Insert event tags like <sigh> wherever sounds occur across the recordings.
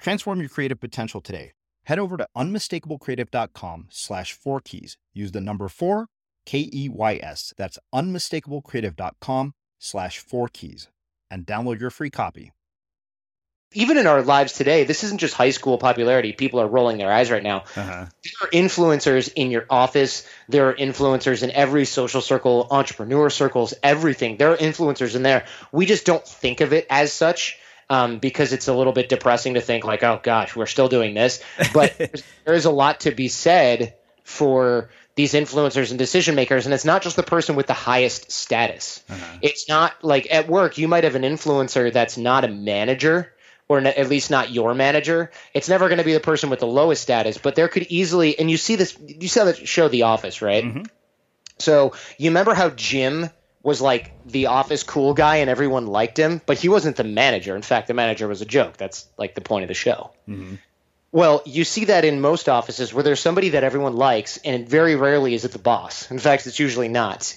Transform your creative potential today. Head over to unmistakablecreative.com slash four keys. Use the number four, K E Y S. That's unmistakablecreative.com slash four keys and download your free copy. Even in our lives today, this isn't just high school popularity. People are rolling their eyes right now. Uh-huh. There are influencers in your office. There are influencers in every social circle, entrepreneur circles, everything. There are influencers in there. We just don't think of it as such um, because it's a little bit depressing to think like, oh gosh, we're still doing this. But <laughs> there is a lot to be said for these influencers and decision makers, and it's not just the person with the highest status. Uh-huh. It's not like at work you might have an influencer that's not a manager or at least not your manager. It's never going to be the person with the lowest status, but there could easily, and you see this, you saw the show The Office, right? Mm-hmm. So you remember how Jim was like the office cool guy and everyone liked him, but he wasn't the manager. In fact, the manager was a joke. That's like the point of the show. Mm-hmm. Well, you see that in most offices where there's somebody that everyone likes, and very rarely is it the boss. In fact, it's usually not.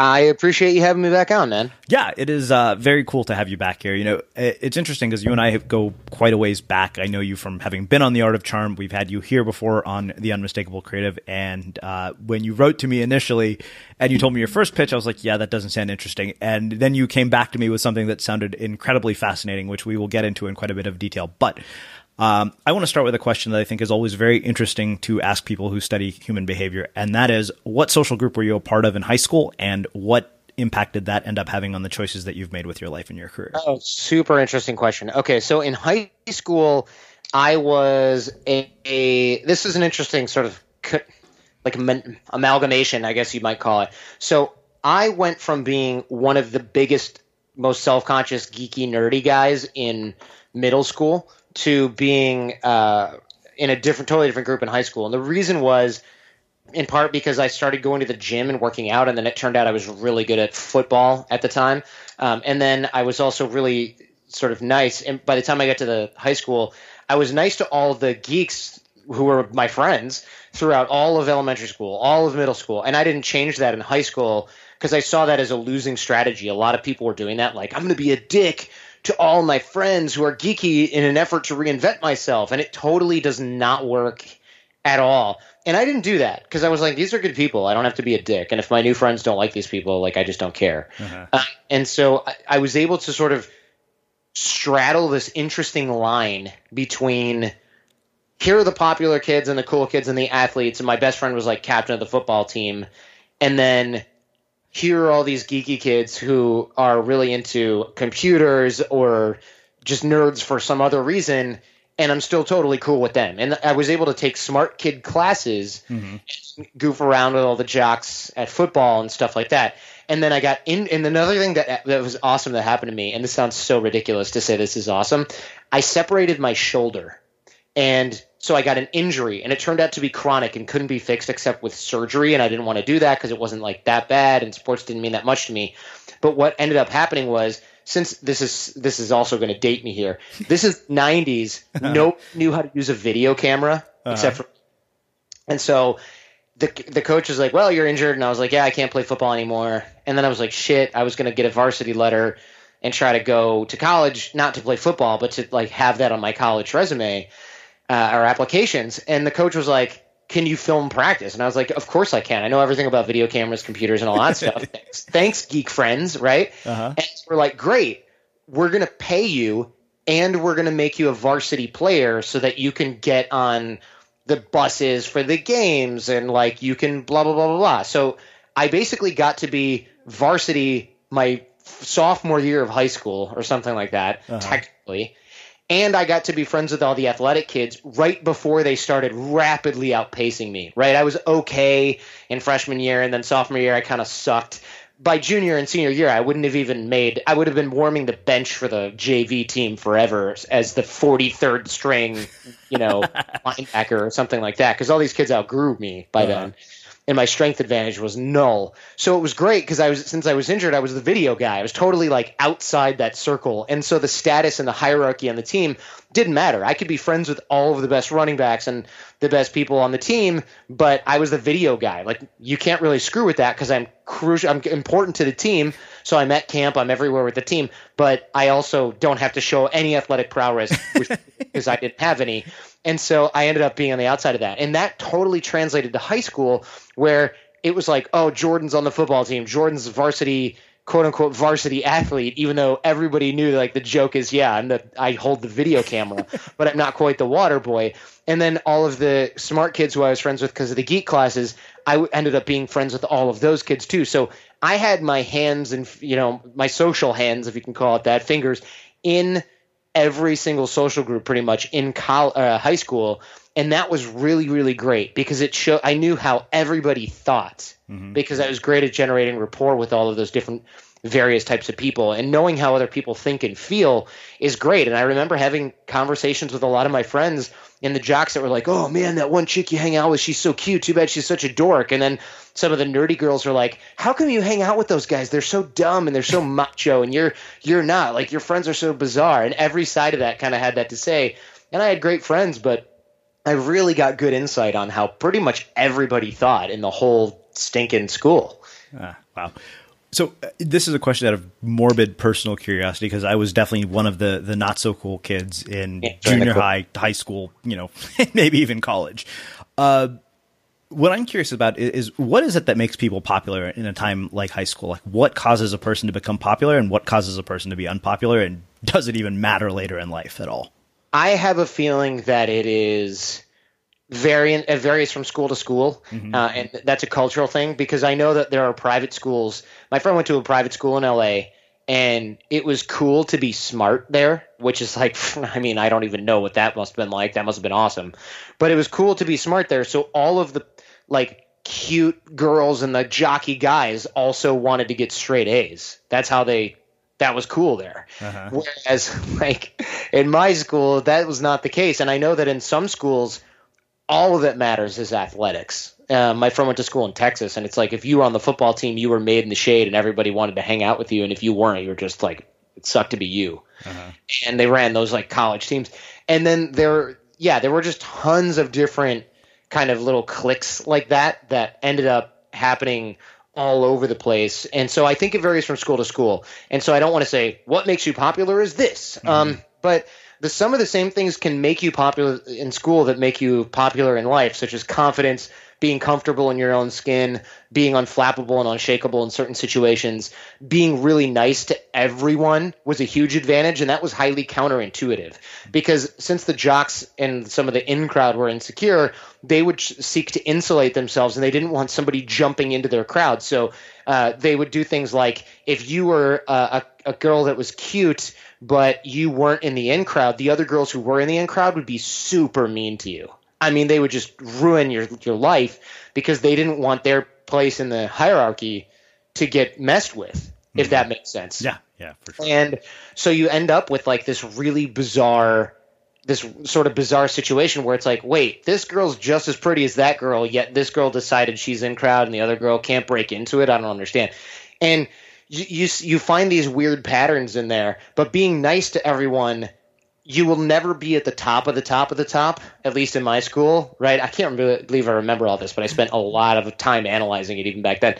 I appreciate you having me back on, man. Yeah, it is uh, very cool to have you back here. You know, it's interesting because you and I go quite a ways back. I know you from having been on The Art of Charm. We've had you here before on The Unmistakable Creative. And uh, when you wrote to me initially and you told me your first pitch, I was like, yeah, that doesn't sound interesting. And then you came back to me with something that sounded incredibly fascinating, which we will get into in quite a bit of detail. But um, I want to start with a question that I think is always very interesting to ask people who study human behavior, and that is what social group were you a part of in high school, and what impact did that end up having on the choices that you've made with your life and your career? Oh, super interesting question. Okay, so in high school, I was a, a this is an interesting sort of like amalgamation, I guess you might call it. So I went from being one of the biggest, most self conscious, geeky, nerdy guys in middle school to being uh, in a different, totally different group in high school. And the reason was in part because I started going to the gym and working out, and then it turned out I was really good at football at the time. Um, and then I was also really sort of nice. And by the time I got to the high school, I was nice to all the geeks who were my friends throughout all of elementary school, all of middle school. And I didn't change that in high school because I saw that as a losing strategy. A lot of people were doing that, like, I'm going to be a dick to all my friends who are geeky in an effort to reinvent myself. And it totally does not work at all. And I didn't do that because I was like, these are good people. I don't have to be a dick. And if my new friends don't like these people, like, I just don't care. Uh-huh. Uh, and so I, I was able to sort of straddle this interesting line between here are the popular kids and the cool kids and the athletes. And my best friend was like captain of the football team. And then here are all these geeky kids who are really into computers or just nerds for some other reason and I'm still totally cool with them. And I was able to take smart kid classes, mm-hmm. goof around with all the jocks at football and stuff like that. And then I got in. And another thing that that was awesome that happened to me, and this sounds so ridiculous to say this is awesome. I separated my shoulder, and so I got an injury, and it turned out to be chronic and couldn't be fixed except with surgery. And I didn't want to do that because it wasn't like that bad, and sports didn't mean that much to me. But what ended up happening was, since this is this is also going to date me here. This is '90s. <laughs> no knew how to use a video camera uh-huh. except for, and so the the coach was like, "Well, you're injured," and I was like, "Yeah, I can't play football anymore." And then I was like, "Shit!" I was going to get a varsity letter and try to go to college, not to play football, but to like have that on my college resume uh, or applications. And the coach was like, "Can you film practice?" And I was like, "Of course I can. I know everything about video cameras, computers, and all that stuff. <laughs> Thanks, thanks, geek friends, right?" Uh-huh. And we're like, "Great, we're gonna pay you, and we're gonna make you a varsity player so that you can get on." the buses for the games and like you can blah blah blah blah blah. So I basically got to be varsity my sophomore year of high school or something like that, uh-huh. technically and I got to be friends with all the athletic kids right before they started rapidly outpacing me. Right, I was okay in freshman year, and then sophomore year I kind of sucked. By junior and senior year, I wouldn't have even made. I would have been warming the bench for the JV team forever as the 43rd string, you know, <laughs> linebacker or something like that. Because all these kids outgrew me by uh-huh. then and my strength advantage was null. So it was great because I was since I was injured, I was the video guy. I was totally like outside that circle, and so the status and the hierarchy on the team didn't matter. I could be friends with all of the best running backs and the best people on the team, but I was the video guy. Like you can't really screw with that because I'm crucial. I'm important to the team. So I'm at camp. I'm everywhere with the team, but I also don't have to show any athletic prowess <laughs> because I didn't have any. And so I ended up being on the outside of that. And that totally translated to high school where it was like, oh, Jordan's on the football team. Jordan's varsity quote unquote varsity athlete, even though everybody knew like the joke is, yeah, I'm the I hold the video camera, <laughs> but I'm not quite the water boy. And then all of the smart kids who I was friends with because of the geek classes, I ended up being friends with all of those kids too. So I had my hands and you know my social hands, if you can call it that, fingers in every single social group pretty much in college, uh, high school and that was really really great because it showed I knew how everybody thought mm-hmm. because I was great at generating rapport with all of those different various types of people and knowing how other people think and feel is great. And I remember having conversations with a lot of my friends and the jocks that were like oh man that one chick you hang out with she's so cute. Too bad she's such a dork. And then some of the nerdy girls are like how come you hang out with those guys? They're so dumb and they're so <laughs> macho and you're you're not. Like your friends are so bizarre. And every side of that kind of had that to say. And I had great friends but I really got good insight on how pretty much everybody thought in the whole stinking school. Ah, wow. So uh, this is a question out of morbid personal curiosity because I was definitely one of the the not so cool kids in yeah, junior high, high school, you know, <laughs> maybe even college. Uh, what I'm curious about is, is, what is it that makes people popular in a time like high school? Like what causes a person to become popular and what causes a person to be unpopular and does it even matter later in life at all? I have a feeling that it is variant it varies from school to school mm-hmm. uh, and that's a cultural thing because i know that there are private schools my friend went to a private school in la and it was cool to be smart there which is like <laughs> i mean i don't even know what that must have been like that must have been awesome but it was cool to be smart there so all of the like cute girls and the jockey guys also wanted to get straight a's that's how they that was cool there. Uh-huh. Whereas, <laughs> like in my school, that was not the case. And I know that in some schools, all of that matters is athletics. Uh, my friend went to school in Texas, and it's like if you were on the football team, you were made in the shade, and everybody wanted to hang out with you. And if you weren't, you were just like it sucked to be you. Uh-huh. And they ran those like college teams, and then there, yeah, there were just tons of different kind of little cliques like that that ended up happening all over the place. And so I think it varies from school to school. And so I don't want to say what makes you popular is this. Mm-hmm. Um, but the some of the same things can make you popular in school that make you popular in life, such as confidence, being comfortable in your own skin, being unflappable and unshakable in certain situations, being really nice to everyone was a huge advantage, and that was highly counterintuitive. Because since the jocks and some of the in crowd were insecure, they would seek to insulate themselves, and they didn't want somebody jumping into their crowd. So uh, they would do things like if you were a, a girl that was cute but you weren't in the in crowd, the other girls who were in the in crowd would be super mean to you. I mean, they would just ruin your your life because they didn't want their place in the hierarchy to get messed with, mm-hmm. if that makes sense. Yeah, yeah, for sure. And so you end up with like this really bizarre this sort of bizarre situation where it's like, wait, this girl's just as pretty as that girl, yet this girl decided she's in crowd and the other girl can't break into it. I don't understand. And you you, find these weird patterns in there, but being nice to everyone you will never be at the top of the top of the top, at least in my school, right? I can't believe I remember all this, but I spent a lot of time analyzing it even back then.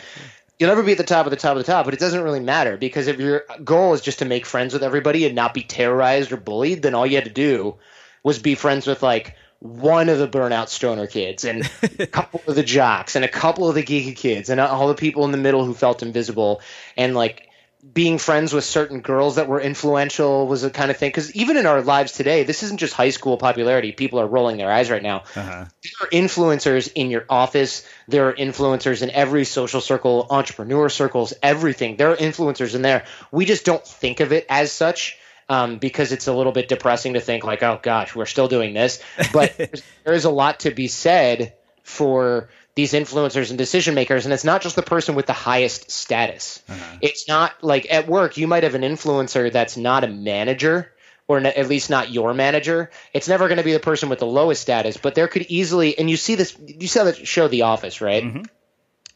You'll never be at the top of the top of the top, but it doesn't really matter because if your goal is just to make friends with everybody and not be terrorized or bullied, then all you had to do was be friends with like one of the burnout stoner kids and <laughs> a couple of the jocks and a couple of the geeky kids and all the people in the middle who felt invisible and like being friends with certain girls that were influential was a kind of thing. Because even in our lives today, this isn't just high school popularity. People are rolling their eyes right now. Uh-huh. There are influencers in your office. There are influencers in every social circle, entrepreneur circles, everything. There are influencers in there. We just don't think of it as such. Um, because it's a little bit depressing to think like, oh gosh, we're still doing this. But <laughs> there is a lot to be said for these influencers and decision makers and it's not just the person with the highest status uh-huh. it's not like at work you might have an influencer that's not a manager or at least not your manager it's never going to be the person with the lowest status but there could easily and you see this you saw the show the office right mm-hmm.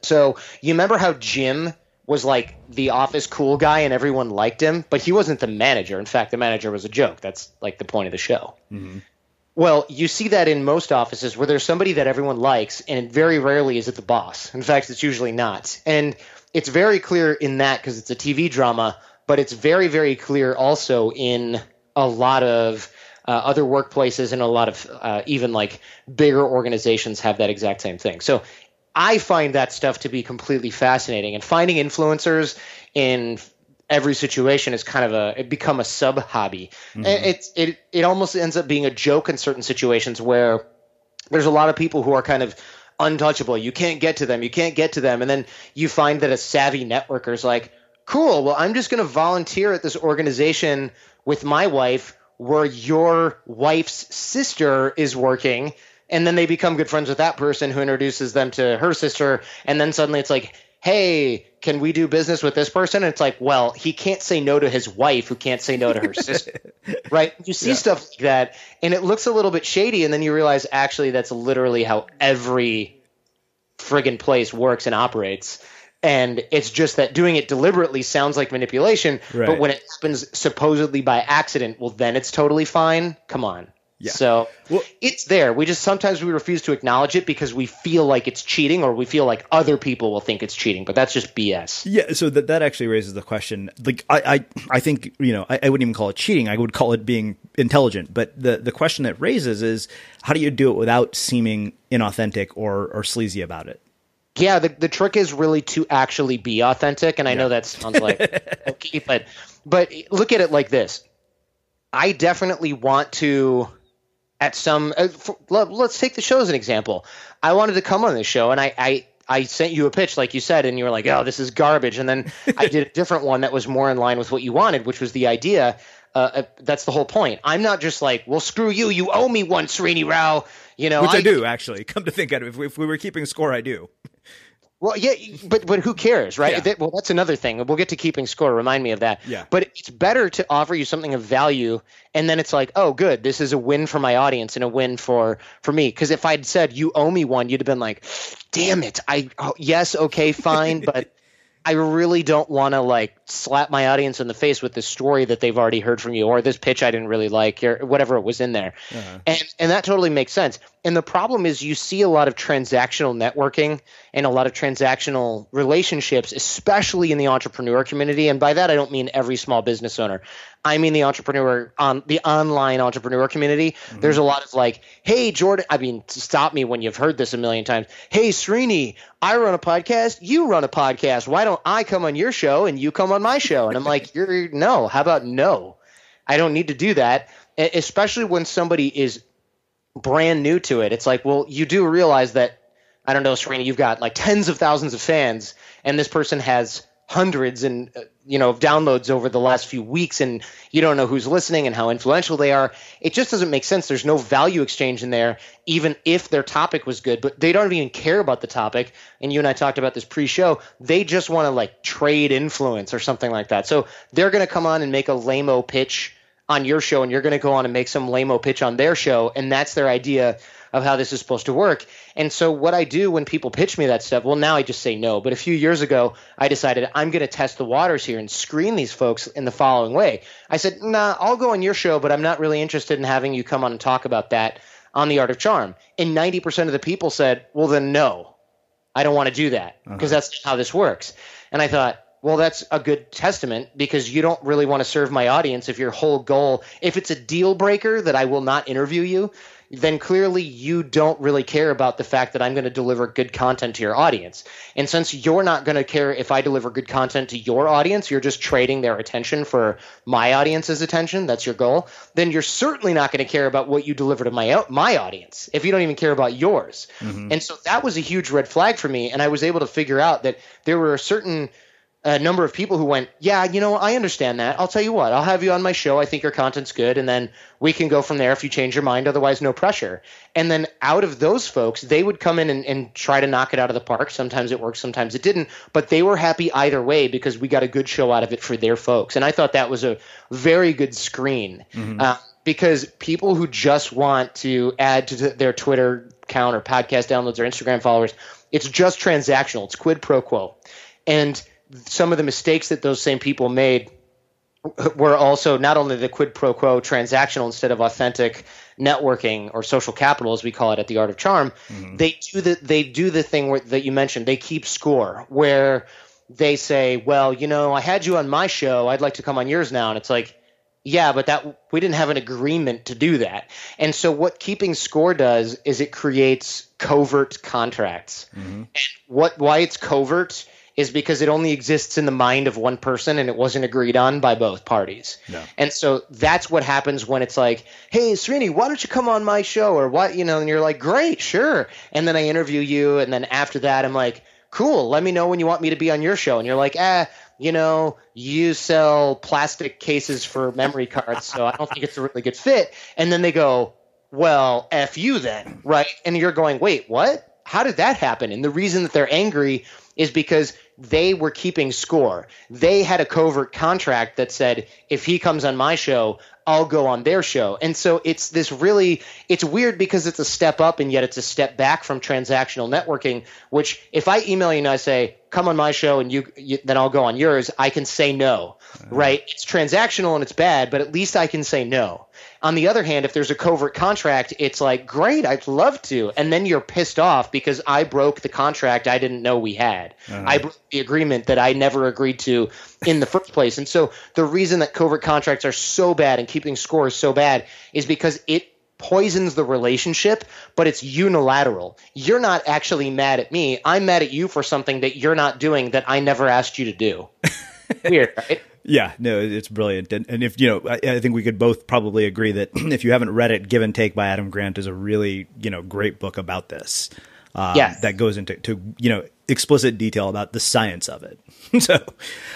so you remember how jim was like the office cool guy and everyone liked him but he wasn't the manager in fact the manager was a joke that's like the point of the show mm-hmm. Well, you see that in most offices where there's somebody that everyone likes, and very rarely is it the boss. In fact, it's usually not. And it's very clear in that because it's a TV drama, but it's very, very clear also in a lot of uh, other workplaces and a lot of uh, even like bigger organizations have that exact same thing. So I find that stuff to be completely fascinating. And finding influencers in every situation is kind of a it become a sub hobby. Mm-hmm. It it it almost ends up being a joke in certain situations where there's a lot of people who are kind of untouchable. You can't get to them. You can't get to them. And then you find that a savvy networker is like, cool. Well, I'm just going to volunteer at this organization with my wife where your wife's sister is working. And then they become good friends with that person who introduces them to her sister. And then suddenly it's like, hey, can we do business with this person? And it's like, well, he can't say no to his wife who can't say no to her <laughs> sister. right? You see yeah. stuff like that and it looks a little bit shady and then you realize actually that's literally how every friggin' place works and operates. And it's just that doing it deliberately sounds like manipulation, right. but when it happens supposedly by accident, well then it's totally fine. Come on. Yeah. So well, it's there. We just sometimes we refuse to acknowledge it because we feel like it's cheating or we feel like other people will think it's cheating, but that's just BS. Yeah. So that that actually raises the question. Like I I, I think you know I, I, wouldn't even call it cheating. I would call it being intelligent. But the the question that raises is how do you do it without seeming inauthentic or or sleazy about it? Yeah. The the trick is really to actually be authentic, and I yeah. know that sounds like <laughs> okay, but but look at it like this. I definitely want to at some uh, for, let's take the show as an example i wanted to come on this show and i i I sent you a pitch, like you said, and you were like, "Oh, this is garbage." And then <laughs> I did a different one that was more in line with what you wanted, which was the idea. Uh, uh, that's the whole point. I'm not just like, "Well, screw you. You owe me one, Srini Rao." You know, which I, I do actually. <laughs> Come to think of it, if we, if we were keeping score, I do. Well, yeah, but but who cares, right? Yeah. That, well, that's another thing. We'll get to keeping score. Remind me of that. Yeah. But it's better to offer you something of value, and then it's like, oh, good, this is a win for my audience and a win for for me. Because if I'd said you owe me one, you'd have been like, damn it, I oh, yes, okay, fine, but <laughs> I really don't want to like slap my audience in the face with this story that they've already heard from you or this pitch I didn't really like or whatever it was in there. Uh-huh. And and that totally makes sense. And the problem is you see a lot of transactional networking and a lot of transactional relationships, especially in the entrepreneur community. And by that I don't mean every small business owner. I mean the entrepreneur on the online entrepreneur community. Mm-hmm. There's a lot of like, hey Jordan, I mean, stop me when you've heard this a million times. Hey Srini, I run a podcast, you run a podcast. Why don't I come on your show and you come on my show? And I'm like, <laughs> you're no. How about no? I don't need to do that, especially when somebody is brand new to it. It's like, well, you do realize that I don't know, Srini, you've got like tens of thousands of fans, and this person has hundreds and uh, you know of downloads over the last few weeks and you don't know who's listening and how influential they are. It just doesn't make sense. There's no value exchange in there even if their topic was good but they don't even care about the topic. And you and I talked about this pre-show. They just want to like trade influence or something like that. So they're going to come on and make a lameo pitch on your show and you're going to go on and make some lameo pitch on their show and that's their idea of how this is supposed to work. And so what I do when people pitch me that stuff, well, now I just say no. But a few years ago, I decided I'm going to test the waters here and screen these folks in the following way. I said, nah, I'll go on your show, but I'm not really interested in having you come on and talk about that on the art of charm. And 90% of the people said, well, then no, I don't want to do that because uh-huh. that's how this works. And I thought, well, that's a good testament because you don't really want to serve my audience if your whole goal, if it's a deal breaker that I will not interview you, then clearly you don't really care about the fact that I'm going to deliver good content to your audience. And since you're not going to care if I deliver good content to your audience, you're just trading their attention for my audience's attention. That's your goal. Then you're certainly not going to care about what you deliver to my my audience if you don't even care about yours. Mm-hmm. And so that was a huge red flag for me. And I was able to figure out that there were certain a number of people who went, Yeah, you know, I understand that. I'll tell you what, I'll have you on my show. I think your content's good. And then we can go from there if you change your mind. Otherwise, no pressure. And then out of those folks, they would come in and, and try to knock it out of the park. Sometimes it worked, sometimes it didn't. But they were happy either way because we got a good show out of it for their folks. And I thought that was a very good screen. Mm-hmm. Uh, because people who just want to add to their Twitter count or podcast downloads or Instagram followers, it's just transactional. It's quid pro quo. And some of the mistakes that those same people made were also not only the quid pro quo transactional instead of authentic networking or social capital as we call it at the art of charm mm-hmm. they do the they do the thing where, that you mentioned they keep score where they say well you know i had you on my show i'd like to come on yours now and it's like yeah, but that we didn't have an agreement to do that. And so what keeping score does is it creates covert contracts. Mm-hmm. And what why it's covert is because it only exists in the mind of one person and it wasn't agreed on by both parties. And so that's what happens when it's like, "Hey, Srini, why don't you come on my show?" or what, you know, and you're like, "Great, sure." And then I interview you and then after that I'm like, "Cool, let me know when you want me to be on your show." And you're like, "Ah, you know, you sell plastic cases for memory cards, so I don't think it's a really good fit." And then they go, "Well, F you then." Right? And you're going, "Wait, what?" How did that happen? And the reason that they're angry is because they were keeping score. They had a covert contract that said, if he comes on my show, I'll go on their show. And so it's this really it's weird because it's a step up and yet it's a step back from transactional networking, which if I email you and I say, "Come on my show and you, you then I'll go on yours," I can say no. Uh-huh. Right? It's transactional and it's bad, but at least I can say no. On the other hand, if there's a covert contract, it's like, great, I'd love to. And then you're pissed off because I broke the contract I didn't know we had. Uh-huh. I broke the agreement that I never agreed to in the first place. And so the reason that covert contracts are so bad and keeping score is so bad is because it poisons the relationship, but it's unilateral. You're not actually mad at me. I'm mad at you for something that you're not doing that I never asked you to do. <laughs> Weird, right? Yeah, no, it's brilliant. And, and if, you know, I, I, think we could both probably agree that <clears throat> if you haven't read it, Give and Take by Adam Grant is a really, you know, great book about this. Uh, yes. That goes into, to, you know, explicit detail about the science of it. <laughs> so, uh,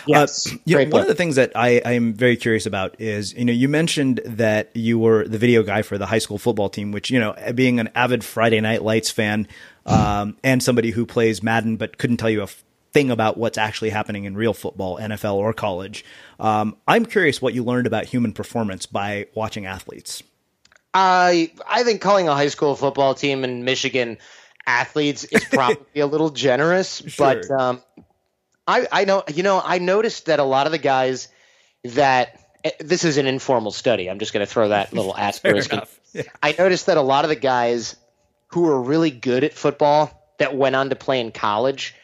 yes, uh, you know, one of the things that I, I am very curious about is, you know, you mentioned that you were the video guy for the high school football team, which, you know, being an avid Friday Night Lights fan, um, and somebody who plays Madden but couldn't tell you a thing about what's actually happening in real football, NFL or college. Um, I'm curious what you learned about human performance by watching athletes. I I think calling a high school football team in Michigan athletes is probably a little generous, <laughs> sure. but um, I I know you know I noticed that a lot of the guys that eh, this is an informal study. I'm just going to throw that <laughs> little asterisk. Yeah. I noticed that a lot of the guys who were really good at football that went on to play in college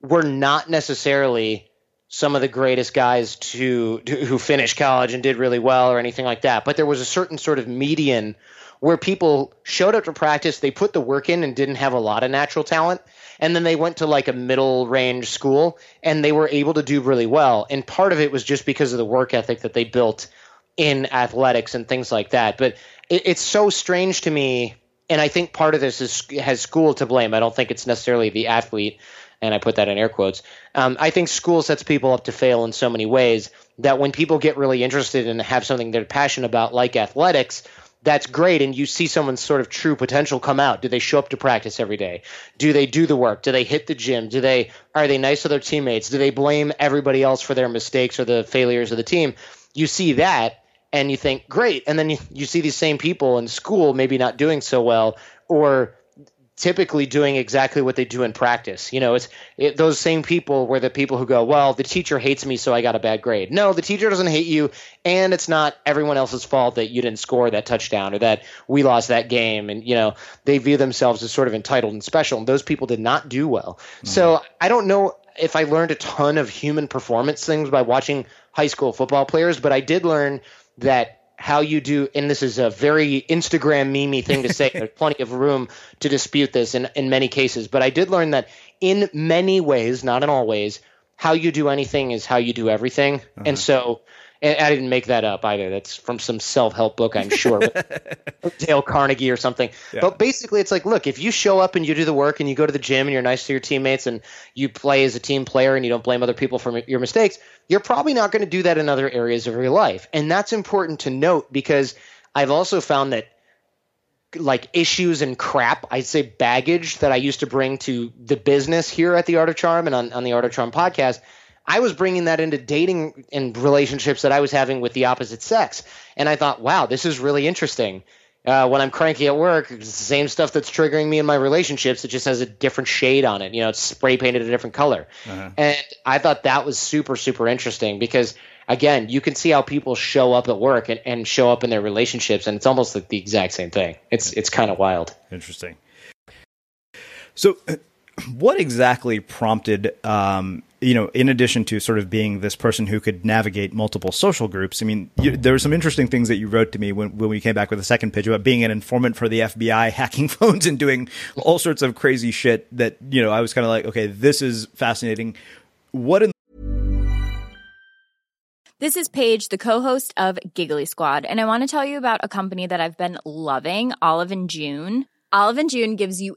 were not necessarily some of the greatest guys to, to, who finished college and did really well or anything like that. But there was a certain sort of median where people showed up to practice, they put the work in and didn't have a lot of natural talent, and then they went to like a middle range school and they were able to do really well. And part of it was just because of the work ethic that they built in athletics and things like that. But it, it's so strange to me, and I think part of this is has school to blame. I don't think it's necessarily the athlete and I put that in air quotes. Um, I think school sets people up to fail in so many ways that when people get really interested and have something they're passionate about, like athletics, that's great. And you see someone's sort of true potential come out. Do they show up to practice every day? Do they do the work? Do they hit the gym? Do they are they nice to their teammates? Do they blame everybody else for their mistakes or the failures of the team? You see that and you think great and then you, you see these same people in school maybe not doing so well or typically doing exactly what they do in practice. You know, it's it, those same people were the people who go, "Well, the teacher hates me, so I got a bad grade." No, the teacher doesn't hate you, and it's not everyone else's fault that you didn't score that touchdown or that we lost that game. And you know, they view themselves as sort of entitled and special. And those people did not do well. Mm-hmm. So I don't know if I learned a ton of human performance things by watching high school football players, but I did learn that how you do, and this is a very Instagram memey thing to say. <laughs> There's plenty of room to dispute this in, in many cases, but I did learn that in many ways, not in all ways, how you do anything is how you do everything. Uh-huh. And so and I didn't make that up either. That's from some self-help book, I'm sure, <laughs> Dale Carnegie or something. Yeah. But basically, it's like, look, if you show up and you do the work and you go to the gym and you're nice to your teammates and you play as a team player and you don't blame other people for your mistakes, you're probably not going to do that in other areas of your life. And that's important to note because I've also found that like issues and crap, I'd say baggage that I used to bring to the business here at the Art of Charm and on, on the Art of Charm podcast – I was bringing that into dating and relationships that I was having with the opposite sex. And I thought, wow, this is really interesting. Uh, when I'm cranky at work, it's the same stuff that's triggering me in my relationships. It just has a different shade on it. You know, it's spray painted a different color. Uh-huh. And I thought that was super, super interesting because, again, you can see how people show up at work and, and show up in their relationships, and it's almost like the exact same thing. It's it's kind of wild. Interesting. So, <clears throat> what exactly prompted um, you know, in addition to sort of being this person who could navigate multiple social groups, I mean, you, there were some interesting things that you wrote to me when, when we came back with the second pitch about being an informant for the FBI, <laughs> hacking phones and doing all sorts of crazy shit that, you know, I was kind of like, okay, this is fascinating. What in this is Paige, the co-host of Giggly Squad, and I want to tell you about a company that I've been loving, Olive and June. Olive and June gives you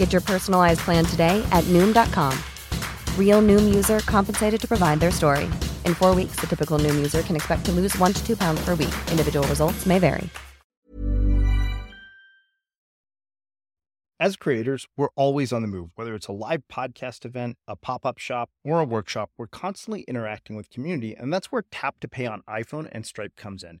Get your personalized plan today at noom.com. Real noom user compensated to provide their story. In four weeks, the typical noom user can expect to lose one to two pounds per week. Individual results may vary. As creators, we're always on the move. Whether it's a live podcast event, a pop up shop, or a workshop, we're constantly interacting with community, and that's where Tap to Pay on iPhone and Stripe comes in.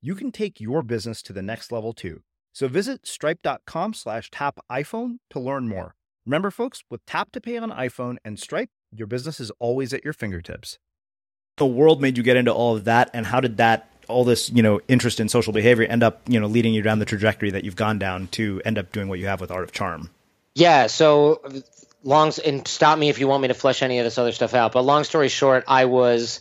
you can take your business to the next level too. So visit stripe.com slash tap iPhone to learn more. Remember, folks, with Tap to Pay on iPhone and Stripe, your business is always at your fingertips. The world made you get into all of that, and how did that all this you know interest in social behavior end up you know leading you down the trajectory that you've gone down to end up doing what you have with Art of Charm? Yeah, so long and stop me if you want me to flesh any of this other stuff out. But long story short, I was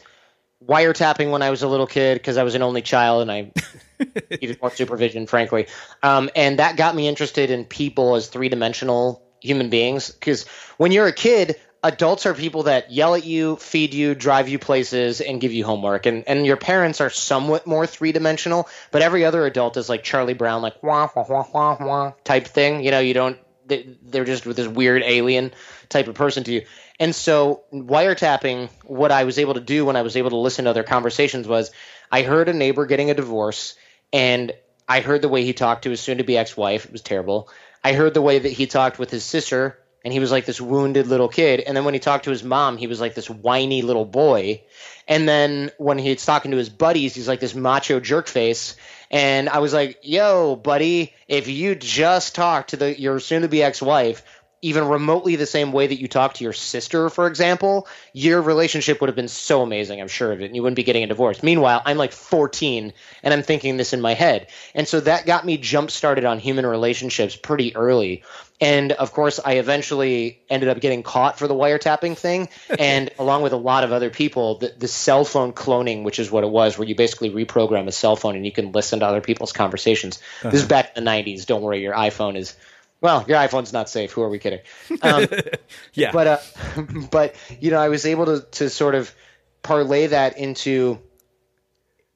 wiretapping when I was a little kid because I was an only child and I <laughs> needed more supervision, frankly. Um, and that got me interested in people as three dimensional human beings because when you're a kid, adults are people that yell at you, feed you, drive you places, and give you homework. And and your parents are somewhat more three dimensional, but every other adult is like Charlie Brown, like wah wah wah wah wah type thing. You know, you don't. They're just with this weird alien type of person to you. And so wiretapping, what I was able to do when I was able to listen to other conversations was I heard a neighbor getting a divorce, and I heard the way he talked to his soon-to-be ex-wife. It was terrible. I heard the way that he talked with his sister and he was like this wounded little kid. And then when he talked to his mom, he was like this whiny little boy. And then when he's talking to his buddies, he's like this macho jerk face. And I was like, "Yo, buddy, if you just talk to the your soon-to-be ex-wife, even remotely the same way that you talk to your sister, for example, your relationship would have been so amazing, I'm sure of it, and you wouldn't be getting a divorce. Meanwhile, I'm like 14 and I'm thinking this in my head. And so that got me jump started on human relationships pretty early. And of course, I eventually ended up getting caught for the wiretapping thing. <laughs> and along with a lot of other people, the, the, cell phone cloning, which is what it was, where you basically reprogram a cell phone and you can listen to other people's conversations. Uh-huh. This is uh-huh. back in the 90s. Don't worry, your iPhone is well, your iPhone's not safe. Who are we kidding? Um, <laughs> yeah. But uh, <laughs> but you know, I was able to to sort of parlay that into.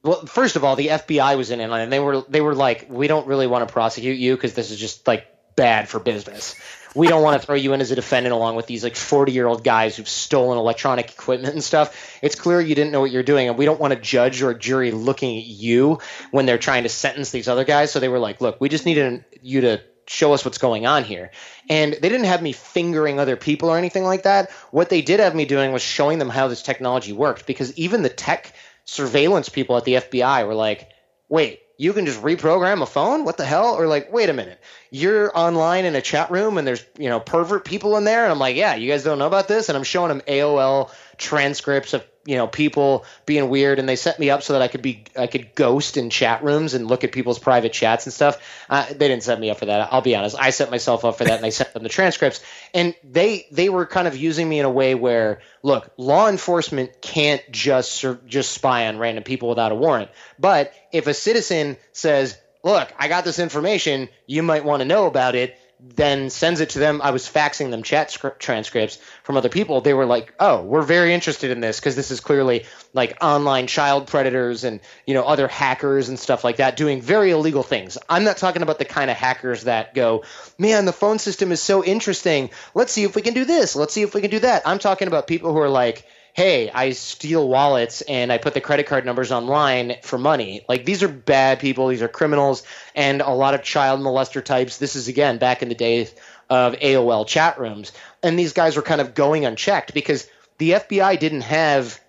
Well, first of all, the FBI was in it, and they were they were like, we don't really want to prosecute you because this is just like bad for business. We don't want to throw you in as a defendant along with these like 40 year old guys who've stolen electronic equipment and stuff. It's clear you didn't know what you're doing, and we don't want a judge or a jury looking at you when they're trying to sentence these other guys. So they were like, look, we just needed you to show us what's going on here. And they didn't have me fingering other people or anything like that. What they did have me doing was showing them how this technology worked because even the tech surveillance people at the FBI were like, wait, you can just reprogram a phone? What the hell? Or like, wait a minute, you're online in a chat room and there's, you know, pervert people in there. And I'm like, yeah, you guys don't know about this? And I'm showing them AOL transcripts of you know people being weird and they set me up so that i could be i could ghost in chat rooms and look at people's private chats and stuff. Uh, they didn't set me up for that. I'll be honest. I set myself up for that and i <laughs> sent them the transcripts. And they they were kind of using me in a way where look law enforcement can't just just spy on random people without a warrant. But if a citizen says look i got this information. You might want to know about it then sends it to them. I was faxing them chat script transcripts from other people. They were like, "Oh, we're very interested in this because this is clearly like online child predators and you know other hackers and stuff like that doing very illegal things." I'm not talking about the kind of hackers that go, "Man, the phone system is so interesting. Let's see if we can do this. Let's see if we can do that." I'm talking about people who are like hey, I steal wallets and I put the credit card numbers online for money. Like these are bad people, these are criminals, and a lot of child molester types. This is again back in the days of AOL chat rooms, and these guys were kind of going unchecked because the FBI didn't have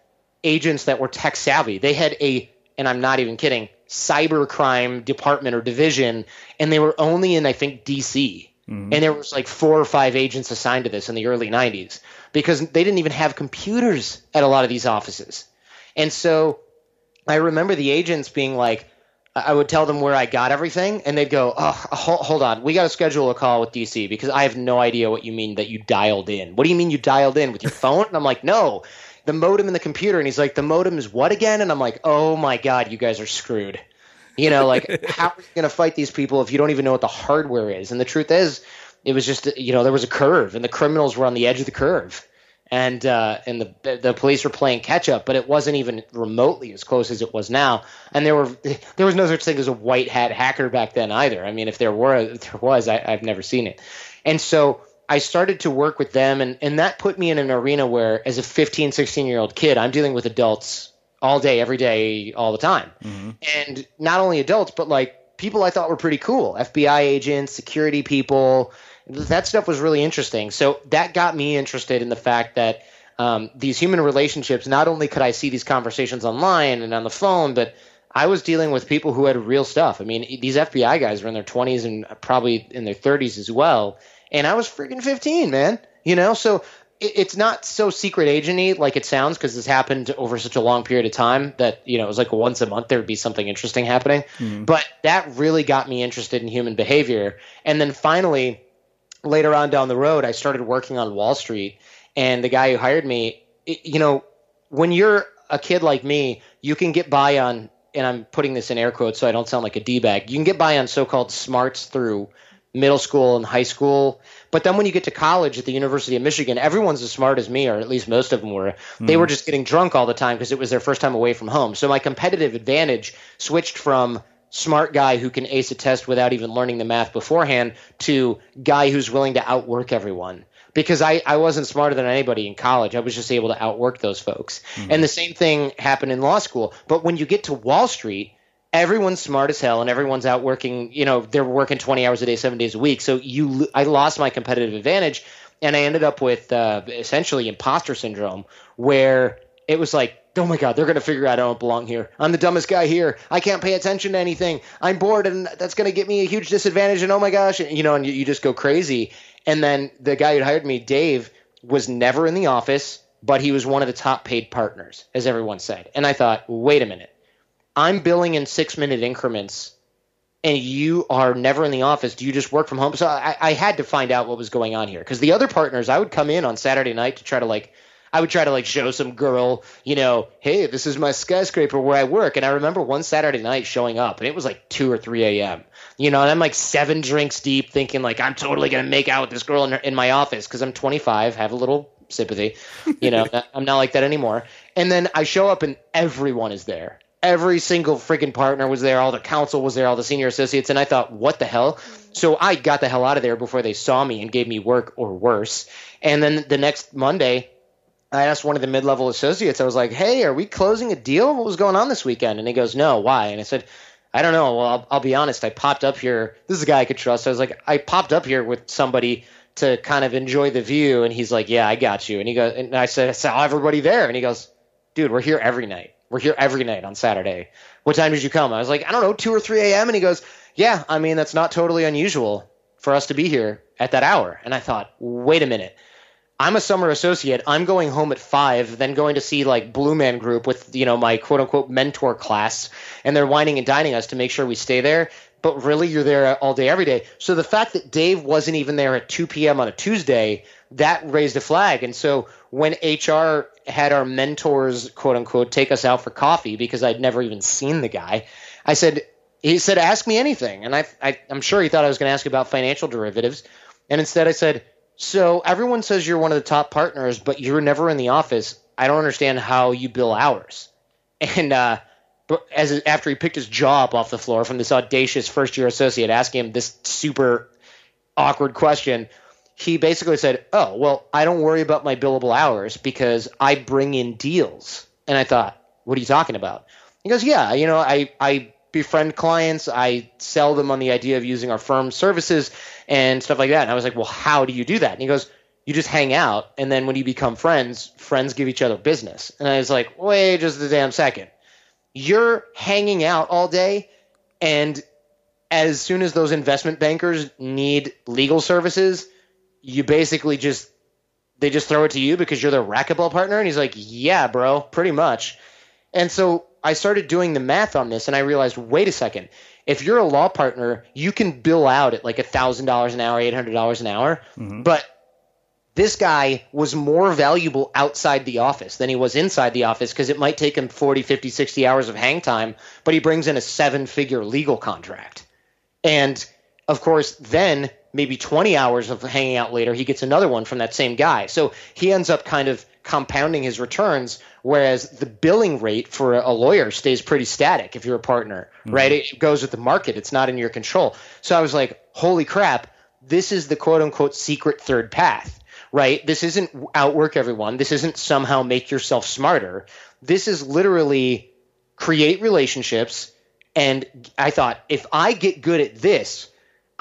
agents that were tech savvy. They had a, and I'm not even kidding, cybercrime department or division, and they were only in I think DC. Mm-hmm. And there was like four or five agents assigned to this in the early 90s because they didn't even have computers at a lot of these offices. And so I remember the agents being like, I would tell them where I got everything, and they'd go, "Oh, hold on, we got to schedule a call with DC because I have no idea what you mean that you dialed in. What do you mean you dialed in with your <laughs> phone?" And I'm like, "No, the modem in the computer." And he's like, "The modem is what again?" And I'm like, "Oh my god, you guys are screwed." You know, like <laughs> how are you going to fight these people if you don't even know what the hardware is? And the truth is, it was just you know there was a curve, and the criminals were on the edge of the curve and uh, and the the police were playing catch up, but it wasn't even remotely as close as it was now. And there were <laughs> there was no such thing as a white hat hacker back then either. I mean, if there were, if there was, I, I've never seen it. And so I started to work with them, and and that put me in an arena where, as a 15, 16 year old kid, I'm dealing with adults all day, every day, all the time, mm-hmm. and not only adults, but like people I thought were pretty cool, FBI agents, security people that stuff was really interesting. So that got me interested in the fact that um, these human relationships, not only could I see these conversations online and on the phone, but I was dealing with people who had real stuff. I mean, these FBI guys were in their 20s and probably in their 30s as well. And I was freaking 15, man. You know, so it's not so secret agenty like it sounds because this happened over such a long period of time that you know it was like once a month there would be something interesting happening. Mm. But that really got me interested in human behavior. And then finally, later on down the road, I started working on Wall Street, and the guy who hired me, you know, when you're a kid like me, you can get by on, and I'm putting this in air quotes so I don't sound like a d bag. You can get by on so-called smarts through middle school and high school. But then when you get to college at the University of Michigan, everyone's as smart as me, or at least most of them were. Mm. They were just getting drunk all the time because it was their first time away from home. So my competitive advantage switched from smart guy who can ace a test without even learning the math beforehand to guy who's willing to outwork everyone. Because I, I wasn't smarter than anybody in college. I was just able to outwork those folks. Mm. And the same thing happened in law school. But when you get to Wall Street, everyone's smart as hell and everyone's out working you know they're working 20 hours a day seven days a week so you i lost my competitive advantage and i ended up with uh, essentially imposter syndrome where it was like oh my god they're going to figure out i don't belong here. I'm the dumbest guy here. I can't pay attention to anything. I'm bored and that's going to get me a huge disadvantage and oh my gosh you know and you, you just go crazy. And then the guy who hired me dave was never in the office but he was one of the top paid partners as everyone said. And i thought wait a minute. I'm billing in six minute increments and you are never in the office. Do you just work from home? So I, I had to find out what was going on here. Because the other partners, I would come in on Saturday night to try to like, I would try to like show some girl, you know, hey, this is my skyscraper where I work. And I remember one Saturday night showing up and it was like 2 or 3 a.m. You know, and I'm like seven drinks deep thinking like I'm totally going to make out with this girl in, her, in my office because I'm 25, have a little sympathy. You know, <laughs> I'm not like that anymore. And then I show up and everyone is there every single freaking partner was there, all the counsel was there, all the senior associates, and I thought, what the hell? Mm. So I got the hell out of there before they saw me and gave me work or worse. And then the next Monday, I asked one of the mid-level associates, I was like, "Hey, are we closing a deal? What was going on this weekend?" And he goes, "No, why?" And I said, "I don't know. Well, I'll, I'll be honest. I popped up here. This is a guy I could trust. I was like, I popped up here with somebody." To kind of enjoy the view, and he's like, "Yeah, I got you." And he goes, and I said, "I saw everybody there," and he goes, "Dude, we're here every night." We're here every night on Saturday. What time did you come? I was like, I don't know, 2 or 3 a.m. And he goes, Yeah, I mean, that's not totally unusual for us to be here at that hour. And I thought, wait a minute. I'm a summer associate. I'm going home at five, then going to see like Blue Man Group with you know my quote unquote mentor class, and they're wining and dining us to make sure we stay there. But really, you're there all day, every day. So the fact that Dave wasn't even there at 2 p.m. on a Tuesday, that raised a flag. And so when HR had our mentors, quote unquote, take us out for coffee because I'd never even seen the guy. I said, he said, ask me anything. And I, I, am sure he thought I was going to ask about financial derivatives. And instead I said, so everyone says you're one of the top partners, but you're never in the office. I don't understand how you bill hours. <laughs> And, uh, as after he picked his jaw up off the floor from this audacious first year associate asking him this super awkward question, he basically said, "Oh, well, I don't worry about my billable hours because I bring in deals." And I thought, "What are you talking about?" He goes, "Yeah, you know, I I befriend clients, I sell them on the idea of using our firm's services and stuff like that." And I was like, "Well, how do you do that?" And he goes, "You just hang out, and then when you become friends, friends give each other business." And I was like, "Wait just a damn second. You're hanging out all day and as soon as those investment bankers need legal services, you basically just they just throw it to you because you're their racquetball partner and he's like yeah bro pretty much and so i started doing the math on this and i realized wait a second if you're a law partner you can bill out at like a thousand dollars an hour eight hundred dollars an hour mm-hmm. but this guy was more valuable outside the office than he was inside the office because it might take him 40 50 60 hours of hang time but he brings in a seven figure legal contract and of course then maybe 20 hours of hanging out later, he gets another one from that same guy. So he ends up kind of compounding his returns, whereas the billing rate for a lawyer stays pretty static if you're a partner, mm-hmm. right? It goes with the market, it's not in your control. So I was like, holy crap, this is the quote unquote secret third path. Right? This isn't outwork everyone. This isn't somehow make yourself smarter. This is literally create relationships. And I thought, if I get good at this,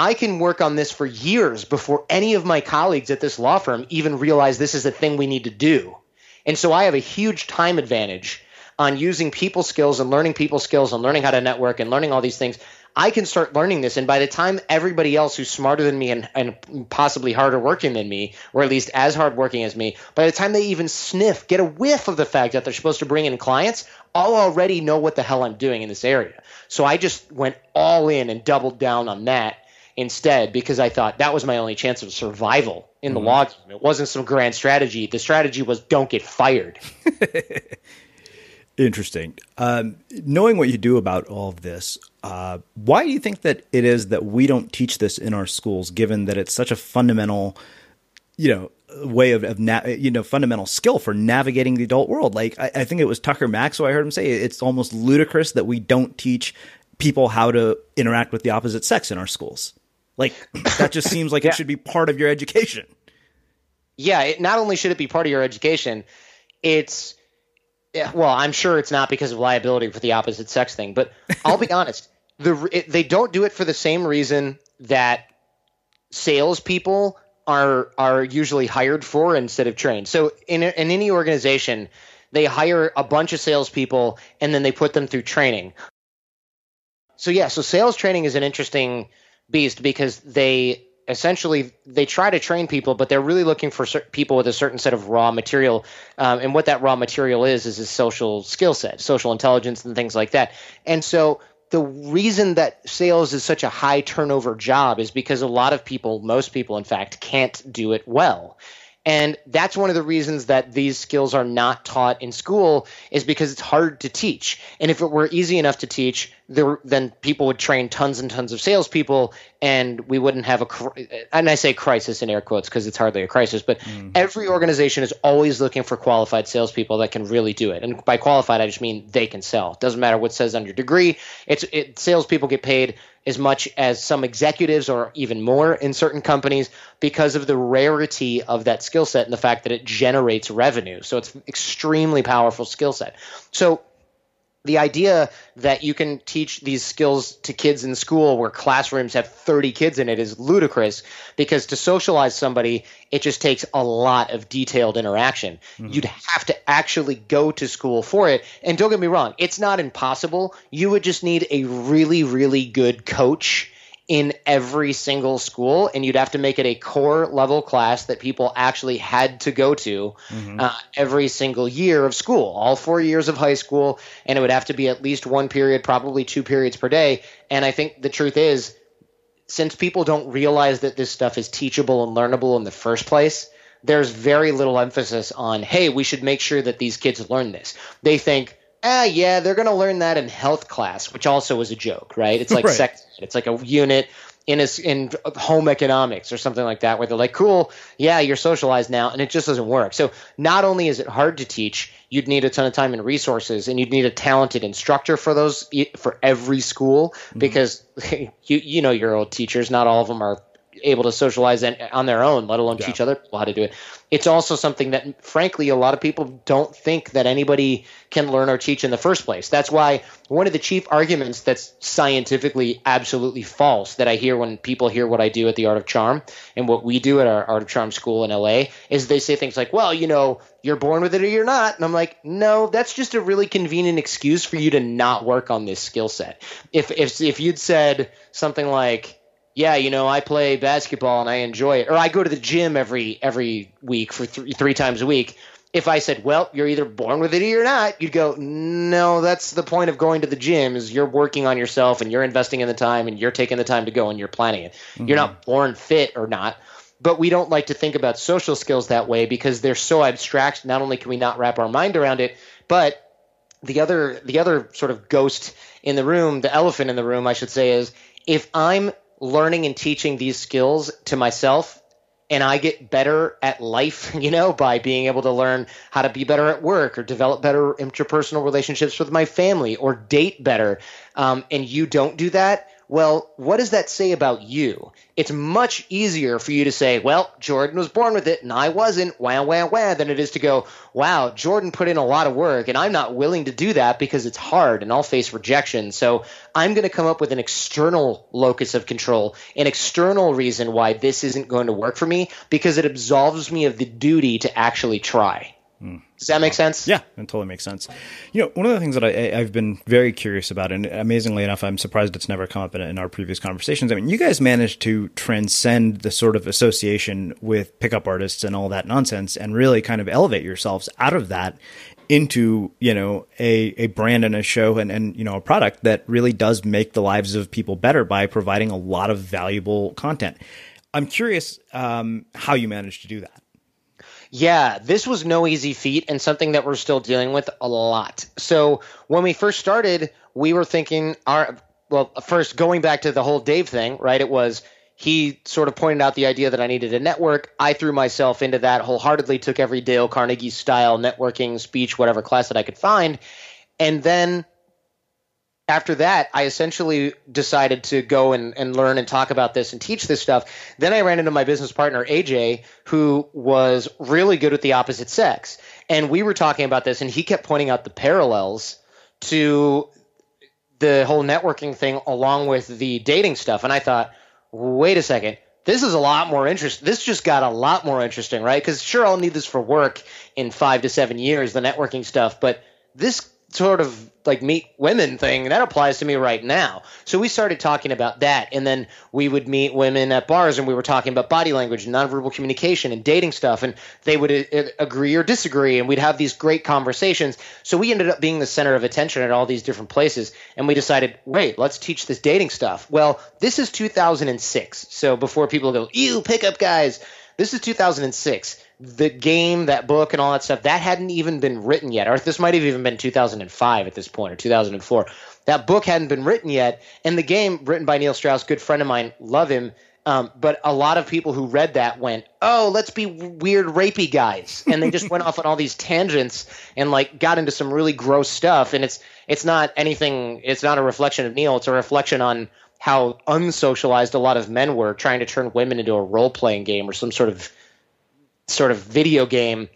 I can work on this for years before any of my colleagues at this law firm even realize this is a thing we need to do. And so I have a huge time advantage on using people skills and learning people skills and learning how to network and learning all these things. I can start learning this. And by the time everybody else who's smarter than me and, and possibly harder working than me, or at least as hard working as me, by the time they even sniff, get a whiff of the fact that they're supposed to bring in clients, I'll already know what the hell I'm doing in this area. So I just went all in and doubled down on that instead because I thought that was my only chance of survival in the mm-hmm. log. It wasn't some grand strategy. The strategy was don't get fired. <laughs> Interesting. Um, knowing what you do about all of this, uh, why do you think that it is that we don't teach this in our schools, given that it's such a fundamental, you know, way of, of na- you know, fundamental skill for navigating the adult world? Like, I, I think it was Tucker Maxwell. I heard him say it's almost ludicrous that we don't teach people how to interact with the opposite sex in our schools. Like, that just seems like yeah. it should be part of your education. Yeah, it, not only should it be part of your education, it's well, I'm sure it's not because of liability for the opposite sex thing, but <laughs> I'll be honest. The it, they don't do it for the same reason that salespeople are are usually hired for instead of trained. So in in any organization, they hire a bunch of salespeople and then they put them through training. So yeah, so sales training is an interesting beast because they essentially they try to train people, but they're really looking for people with a certain set of raw material. Um, and what that raw material is is a social skill set, social intelligence, and things like that. And so the reason that sales is such a high turnover job is because a lot of people, most people, in fact, can't do it well. And that's one of the reasons that these skills are not taught in school is because it's hard to teach. And if it were easy enough to teach, there, then people would train tons and tons of salespeople, and we wouldn't have a. And I say crisis in air quotes because it's hardly a crisis, but mm-hmm. every organization is always looking for qualified salespeople that can really do it. And by qualified, I just mean they can sell. It doesn't matter what says on your degree. It's it, salespeople get paid as much as some executives or even more in certain companies because of the rarity of that skill set and the fact that it generates revenue. So it's an extremely powerful skill set. So the idea that you can teach these skills to kids in school where classrooms have 30 kids in it is ludicrous because to socialize somebody it just takes a lot of detailed interaction. Mm-hmm. you'd have to actually go to school for it. And don't get me wrong it's not impossible. You would just need a really really good coach in every single school, and you'd have to make it a core level class that people actually had to go to mm-hmm. uh, every single year of school, all four years of high school, and it would have to be at least one period, probably two periods per day. And I think the truth is, since people don't realize that this stuff is teachable and learnable in the first place, there's very little emphasis on, hey, we should make sure that these kids learn this. They think, ah, yeah, they're going to learn that in health class, which also was a joke, right? It's like <laughs> right. sex. It's like a unit in a, in home economics or something like that, where they're like, cool, yeah, you're socialized now, and it just doesn't work. So not only is it hard to teach, you'd need a ton of time and resources, and you'd need a talented instructor for those for every school mm-hmm. because <laughs> you you know your old teachers, not all of them are able to socialize on their own, let alone yeah. teach other people how to do it. It's also something that, frankly, a lot of people don't think that anybody can learn or teach in the first place. That's why one of the chief arguments that's scientifically absolutely false that I hear when people hear what I do at the Art of Charm and what we do at our Art of Charm school in LA is they say things like, well, you know, you're born with it or you're not. And I'm like, no, that's just a really convenient excuse for you to not work on this skill set. If, if, if you'd said something like, yeah, you know, I play basketball and I enjoy it, or I go to the gym every every week for three three times a week. If I said, "Well, you're either born with it or you're not," you'd go, "No, that's the point of going to the gym is you're working on yourself and you're investing in the time and you're taking the time to go and you're planning it. Mm-hmm. You're not born fit or not." But we don't like to think about social skills that way because they're so abstract. Not only can we not wrap our mind around it, but the other the other sort of ghost in the room, the elephant in the room, I should say, is if I'm learning and teaching these skills to myself and I get better at life, <laughs> you know, by being able to learn how to be better at work or develop better interpersonal relationships with my family or date better. Um, and you don't do that, well, what does that say about you? It's much easier for you to say, well, Jordan was born with it and I wasn't, wah, wah, wah, than it is to go, wow, Jordan put in a lot of work and I'm not willing to do that because it's hard and I'll face rejection. So I'm going to come up with an external locus of control, an external reason why this isn't going to work for me because it absolves me of the duty to actually try. Mm. Does that make sense? Yeah, it totally makes sense. You know, one of the things that I, have been very curious about, and amazingly enough, I'm surprised it's never come up in, in, our previous conversations. I mean, you guys managed to transcend the sort of association with pickup artists and all that nonsense, and really kind of elevate yourselves out of that into you know a, a brand and a show and, and you know a product that really does make the lives of people better by providing a lot of valuable content. I'm curious um, how you managed to do that. Yeah, this was no easy feat and something that we're still dealing with a lot. So when we first started, we were thinking our well, first going back to the whole Dave thing, right? It was he sort of pointed out the idea that I needed a network. I threw myself into that wholeheartedly, took every Dale Carnegie style networking speech, whatever class that I could find. And then after that, I essentially decided to go and, and learn and talk about this and teach this stuff. Then I ran into my business partner, AJ, who was really good with the opposite sex. And we were talking about this, and he kept pointing out the parallels to the whole networking thing along with the dating stuff. And I thought, wait a second. This is a lot more interesting. This just got a lot more interesting, right? Because sure, I'll need this for work in five to seven years, the networking stuff, but this sort of like meet women thing that applies to me right now. So we started talking about that and then we would meet women at bars and we were talking about body language and nonverbal communication and dating stuff and they would uh, agree or disagree and we'd have these great conversations. So we ended up being the center of attention at all these different places and we decided wait let's teach this dating stuff. Well this is 2006 so before people go ew pickup guys this is 2006 the game, that book, and all that stuff, that hadn't even been written yet. Or this might have even been 2005 at this point, or 2004. That book hadn't been written yet. And the game, written by Neil Strauss, good friend of mine, love him. Um, but a lot of people who read that went, "Oh, let's be weird, rapey guys," and they just went off on all these tangents and like got into some really gross stuff. And it's it's not anything. It's not a reflection of Neil. It's a reflection on how unsocialized a lot of men were trying to turn women into a role playing game or some sort of sort of video game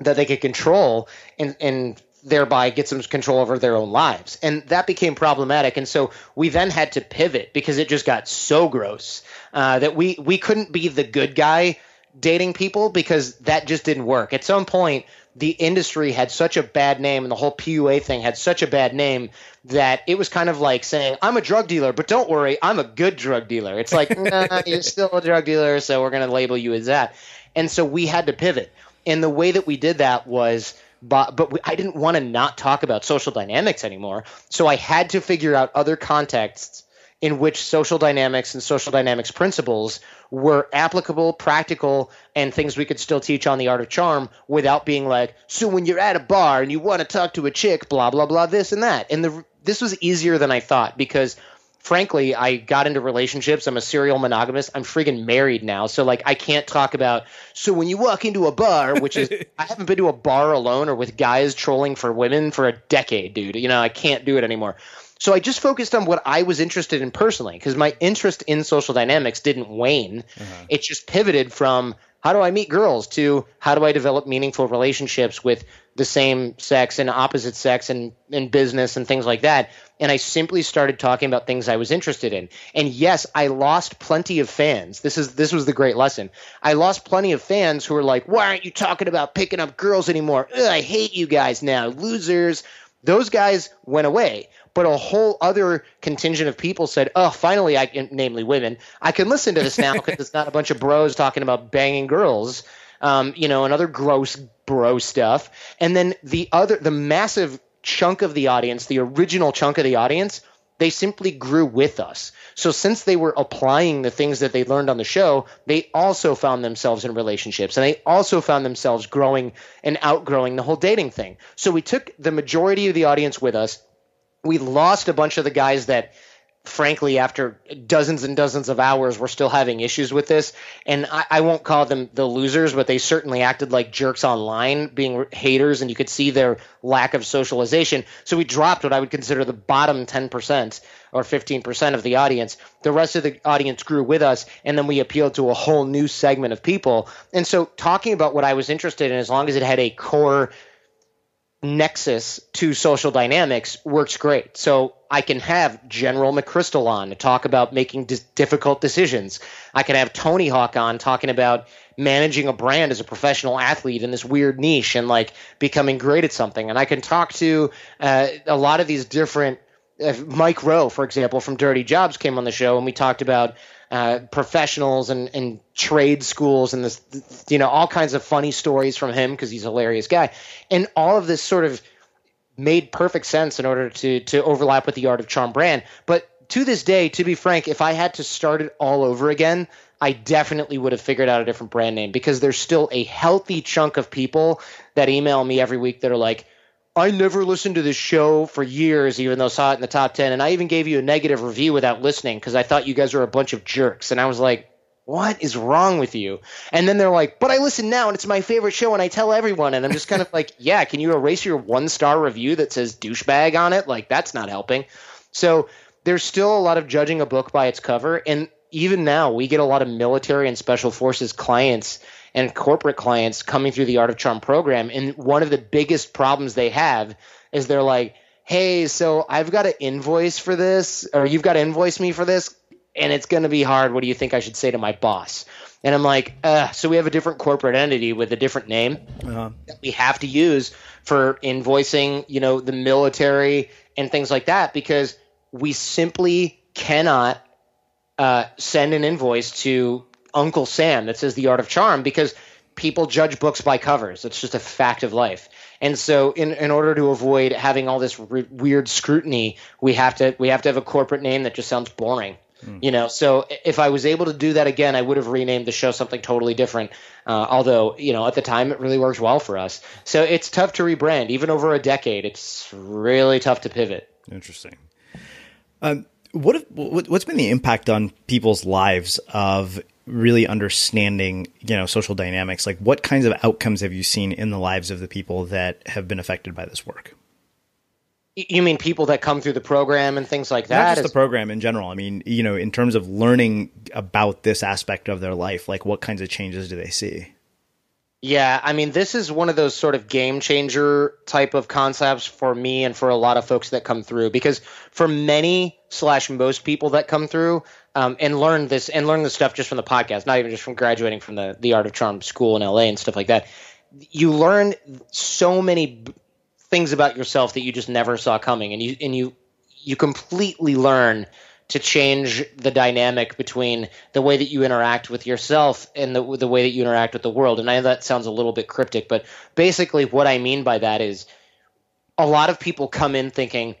that they could control and and thereby get some control over their own lives. And that became problematic. And so we then had to pivot because it just got so gross uh, that we we couldn't be the good guy dating people because that just didn't work. At some point, the industry had such a bad name and the whole PUA thing had such a bad name that it was kind of like saying, I'm a drug dealer, but don't worry, I'm a good drug dealer. It's like, <laughs> nah, you're still a drug dealer, so we're going to label you as that. And so we had to pivot. And the way that we did that was but but we, I didn't want to not talk about social dynamics anymore. So I had to figure out other contexts in which social dynamics and social dynamics principles were applicable, practical, and things we could still teach on the art of charm without being like, so when you're at a bar and you want to talk to a chick, blah blah blah, this and that. And the this was easier than I thought because frankly, I got into relationships. I'm a serial monogamist. I'm friggin' married now. So like I can't talk about so when you walk into a bar, which is <laughs> I haven't been to a bar alone or with guys trolling for women for a decade, dude. You know, I can't do it anymore. So I just focused on what I was interested in personally because my interest in social dynamics didn't wane. Uh-huh. It just pivoted from how do I meet girls to how do I develop meaningful relationships with the same sex and opposite sex and in business and things like that. And I simply started talking about things I was interested in. And yes, I lost plenty of fans. This is this was the great lesson. I lost plenty of fans who were like, "Why aren't you talking about picking up girls anymore? Ugh, I hate you guys now, losers." Those guys went away but a whole other contingent of people said, "Oh, finally, I can, namely women, I can listen to this now <laughs> because it's not a bunch of bros talking about banging girls." um, you know, and other gross bro stuff. And then the other, the massive chunk of the audience, the original chunk of the audience, they simply grew with us. So since they were applying the things that they learned on the show, they also found themselves in relationships and they also found themselves growing and outgrowing the whole dating thing. So we took the majority of the audience with us. We lost a bunch of the guys that frankly, after dozens and dozens of hours, we're still having issues with this. And I, I, won't call them the losers, but they certainly acted like jerks online, being haters, and you could see their lack of socialization. So we dropped what I would consider the bottom 10% or 15% of the audience. The rest of the audience grew with us, and then we appealed to a whole new segment of people. And so talking about what I was interested in, as long as it had a core nexus to social dynamics works great. So I can have General McChrystal on to talk about making difficult decisions. I can have Tony Hawk on talking about managing a brand as a professional athlete in this weird niche and like becoming great at something. And I can talk to uh, a lot of these different. Uh, Mike Rowe, for example, from Dirty Jobs, came on the show and we talked about uh, professionals and, and trade schools and this, you know, all kinds of funny stories from him because he's a hilarious guy. And all of this sort of made perfect sense in order to to overlap with the Art of Charm brand. But to this day, to be frank, if I had to start it all over again, I definitely would have figured out a different brand name because there's still a healthy chunk of people that email me every week that are like, I never listened to this show for years, even though I saw it in the top 10. And I even gave you a negative review without listening because I thought you guys were a bunch of jerks. And I was like, what is wrong with you? And then they're like, but I listen now and it's my favorite show and I tell everyone. And I'm just kind of like, yeah, can you erase your one star review that says douchebag on it? Like, that's not helping. So there's still a lot of judging a book by its cover. And even now, we get a lot of military and special forces clients and corporate clients coming through the Art of Charm program. And one of the biggest problems they have is they're like, hey, so I've got to invoice for this, or you've got to invoice me for this, and it's going to be hard. What do you think I should say to my boss? And I'm like, uh, so we have a different corporate entity with a different name uh-huh. that we have to use for invoicing, you know, the military and things like that because we simply cannot uh, send an invoice to Uncle Sam that says The Art of Charm because people judge books by covers. It's just a fact of life. And so, in, in order to avoid having all this re- weird scrutiny, we have to we have to have a corporate name that just sounds boring. Mm. You know, so if I was able to do that again, I would have renamed the show something totally different. Uh, although, you know, at the time it really worked well for us. So it's tough to rebrand, even over a decade. It's really tough to pivot. Interesting. Um, what, have, what's been the impact on people's lives of really understanding you know social dynamics like what kinds of outcomes have you seen in the lives of the people that have been affected by this work? You mean people that come through the program and things like that? not just the program in general. I mean you know in terms of learning about this aspect of their life like what kinds of changes do they see? Yeah, I mean, this is one of those sort of game changer type of concepts for me and for a lot of folks that come through because for many slash most people that come through um, and learn this and learn this stuff just from the podcast, not even just from graduating from the the Art of Charm school in LA and stuff like that, you learn so many b- things about yourself that you just never saw coming, and you and you you completely learn to change the dynamic between the way that you interact with yourself and the, the way that you interact with the world. And I know that sounds a little bit cryptic, but basically, what I mean by that is a lot of people come in thinking,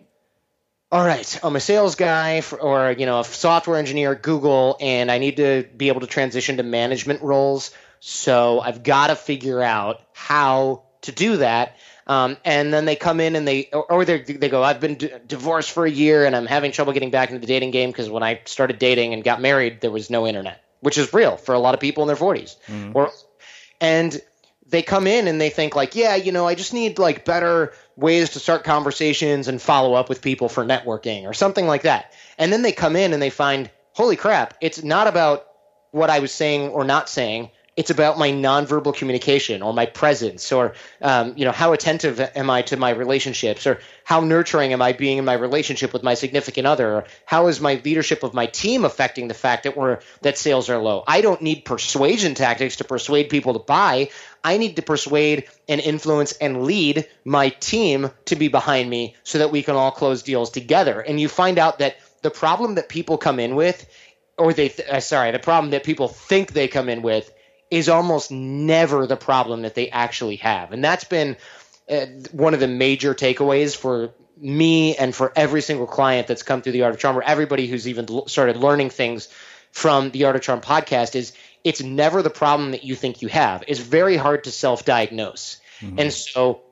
all right, I'm a sales guy for, or you know a software engineer at Google, and I need to be able to transition to management roles. So I've got to figure out how to do that. Um, and then they come in and they, or they they go, I've been d- divorced for a year and I'm having trouble getting back into the dating game because when I started dating and got married, there was no internet, which is real for a lot of people in their 40s. Mm-hmm. Or, and they come in and they think like, yeah, you know, I just need like better ways to start conversations and follow up with people for networking or something like that. And then they come in and they find, holy crap, it's not about what I was saying or not saying it's about my nonverbal communication or my presence or um, you know how attentive am i to my relationships or how nurturing am i being in my relationship with my significant other or how is my leadership of my team affecting the fact that we're that sales are low? I don't need persuasion tactics to persuade people to buy. I need to persuade and influence and lead my team to be behind me so that we can all close deals together. And you find out that the problem that people come in with or they th- uh, sorry the problem that people think they come in with is almost never the problem that they actually have. And that's been uh, one of the major takeaways for me and for every single client that's come through the Art of Charm, or everybody who's even l- started learning things from the Art of Charm podcast, is it's never the problem that you think you have. It's very hard to self diagnose. Mm-hmm. And so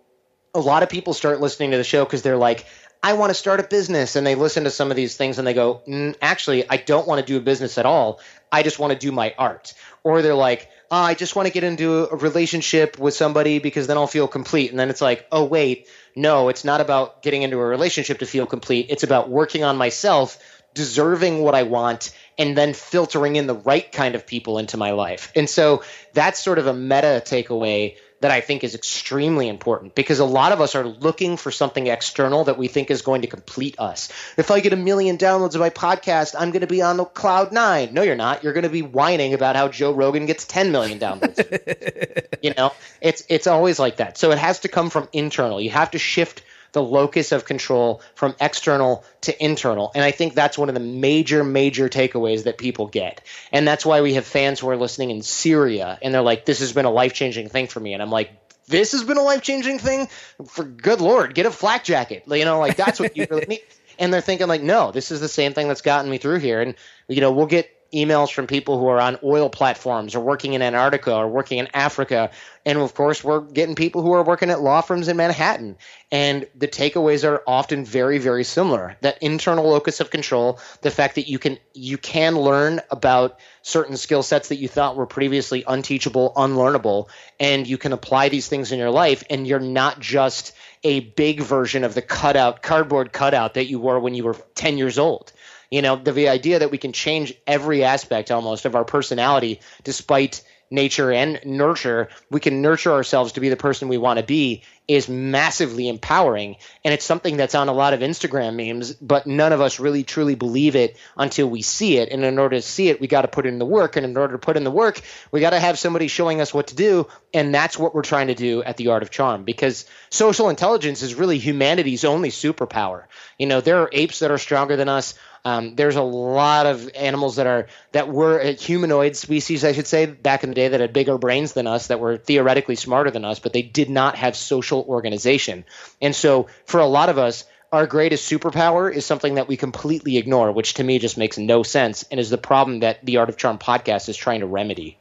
a lot of people start listening to the show because they're like, I want to start a business. And they listen to some of these things and they go, mm, actually, I don't want to do a business at all. I just want to do my art. Or they're like, oh, I just want to get into a relationship with somebody because then I'll feel complete. And then it's like, oh, wait, no, it's not about getting into a relationship to feel complete. It's about working on myself, deserving what I want, and then filtering in the right kind of people into my life. And so that's sort of a meta takeaway that I think is extremely important because a lot of us are looking for something external that we think is going to complete us. If I get a million downloads of my podcast, I'm going to be on the cloud nine. No, you're not. You're going to be whining about how Joe Rogan gets 10 million downloads. <laughs> you know, it's it's always like that. So it has to come from internal. You have to shift the locus of control from external to internal. And I think that's one of the major, major takeaways that people get. And that's why we have fans who are listening in Syria and they're like, this has been a life changing thing for me. And I'm like, this has been a life changing thing? For good Lord, get a flak jacket. You know, like that's what you really <laughs> need. And they're thinking, like, no, this is the same thing that's gotten me through here. And, you know, we'll get emails from people who are on oil platforms or working in Antarctica or working in Africa. And of course, we're getting people who are working at law firms in Manhattan. And the takeaways are often very, very similar. That internal locus of control, the fact that you can you can learn about certain skill sets that you thought were previously unteachable, unlearnable, and you can apply these things in your life, and you're not just a big version of the cutout, cardboard cutout that you were when you were 10 years old you know, the, the idea that we can change every aspect almost of our personality despite nature and nurture, we can nurture ourselves to be the person we want to be is massively empowering. And it's something that's on a lot of Instagram memes, but none of us really truly believe it until we see it. And in order to see it, we got to put in the work. And in order to put in the work, we got to have somebody showing us what to do. And that's what we're trying to do at the Art of Charm because social intelligence is really humanity's only superpower. You know, there are apes that are stronger than us. Um, there's a lot of animals that are that were humanoid species, I should say, back in the day that had bigger brains than us, that were theoretically smarter than us, but they did not have social organization. And so, for a lot of us, our greatest superpower is something that we completely ignore, which to me just makes no sense, and is the problem that the Art of Charm podcast is trying to remedy.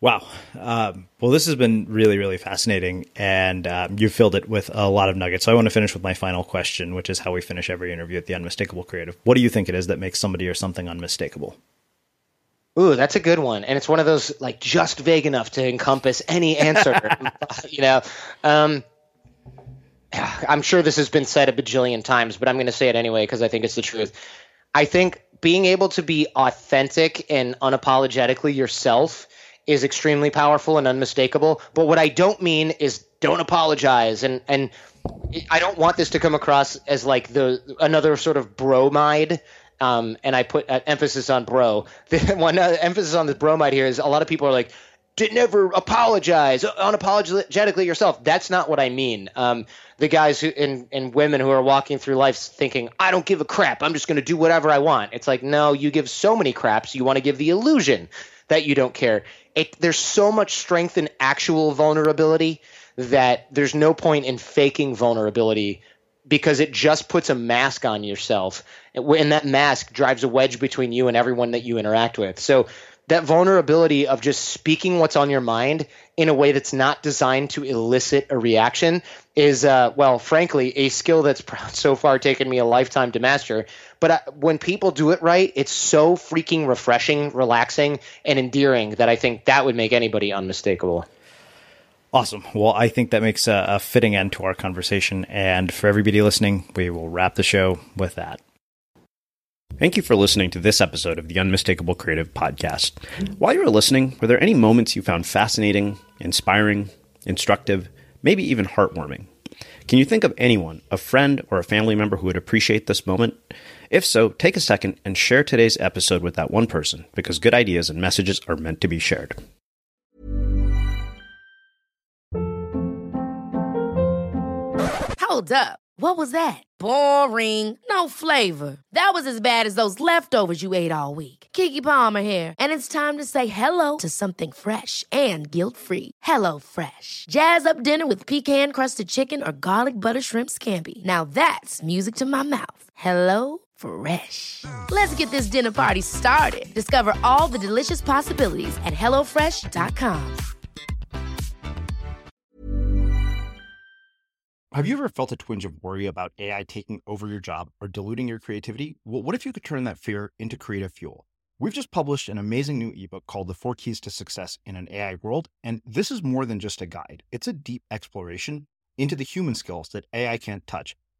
Wow. Um, well, this has been really, really fascinating, and um, you filled it with a lot of nuggets. So I want to finish with my final question, which is how we finish every interview at the Unmistakable Creative. What do you think it is that makes somebody or something unmistakable? Ooh, that's a good one, and it's one of those like just vague enough to encompass any answer. <laughs> you know, um, I'm sure this has been said a bajillion times, but I'm going to say it anyway because I think it's the truth. I think being able to be authentic and unapologetically yourself is extremely powerful and unmistakable. But what I don't mean is don't apologize and and I don't want this to come across as like the another sort of bromide. Um, and I put uh, emphasis on bro. <laughs> The one uh, emphasis on this bromide here is a lot of people are like, never apologize unapologetically yourself. That's not what I mean. Um, the guys who and, and women who are walking through life thinking, I don't give a crap. I'm just going to do whatever I want. It's like, no, you give so many craps. You want to give the illusion that you don't care it, there's so much strength in actual vulnerability that there's no point in faking vulnerability because it just puts a mask on yourself and that mask drives a wedge between you and everyone that you interact with so that vulnerability of just speaking what's on your mind in a way that's not designed to elicit a reaction is, uh, well, frankly, a skill that's <laughs> so far taken me a lifetime to master. But uh, when people do it right, it's so freaking refreshing, relaxing, and endearing that I think that would make anybody unmistakable. Awesome. Well, I think that makes a, a fitting end to our conversation. And for everybody listening, we will wrap the show with that. Thank you for listening to this episode of the Unmistakable Creative Podcast. While you were listening, were there any moments you found fascinating, inspiring, instructive, maybe even heartwarming? Can you think of anyone, a friend or a family member who would appreciate this moment? If so, take a second and share today's episode with that one person because good ideas and messages are meant to be shared. Hold up. What was that? Boring. No flavor. That was as bad as those leftovers you ate all week. Keke Palmer here, and it's time to say hello to something fresh and guilt-free. Hello Fresh. Jazz up dinner with pecan-crusted chicken or garlic butter shrimp scampi. Now that's music to my mouth. Hello Fresh. Let's get this dinner party started. Discover all the delicious possibilities at hellofresh.com. Have you ever felt a twinge of worry about AI taking over your job or diluting your creativity? Well, what if you could turn that fear into creative fuel? We've just published an amazing new ebook called The Four Keys to Success in an AI World, and this is more than just a guide. It's a deep exploration into the human skills that AI can't touch,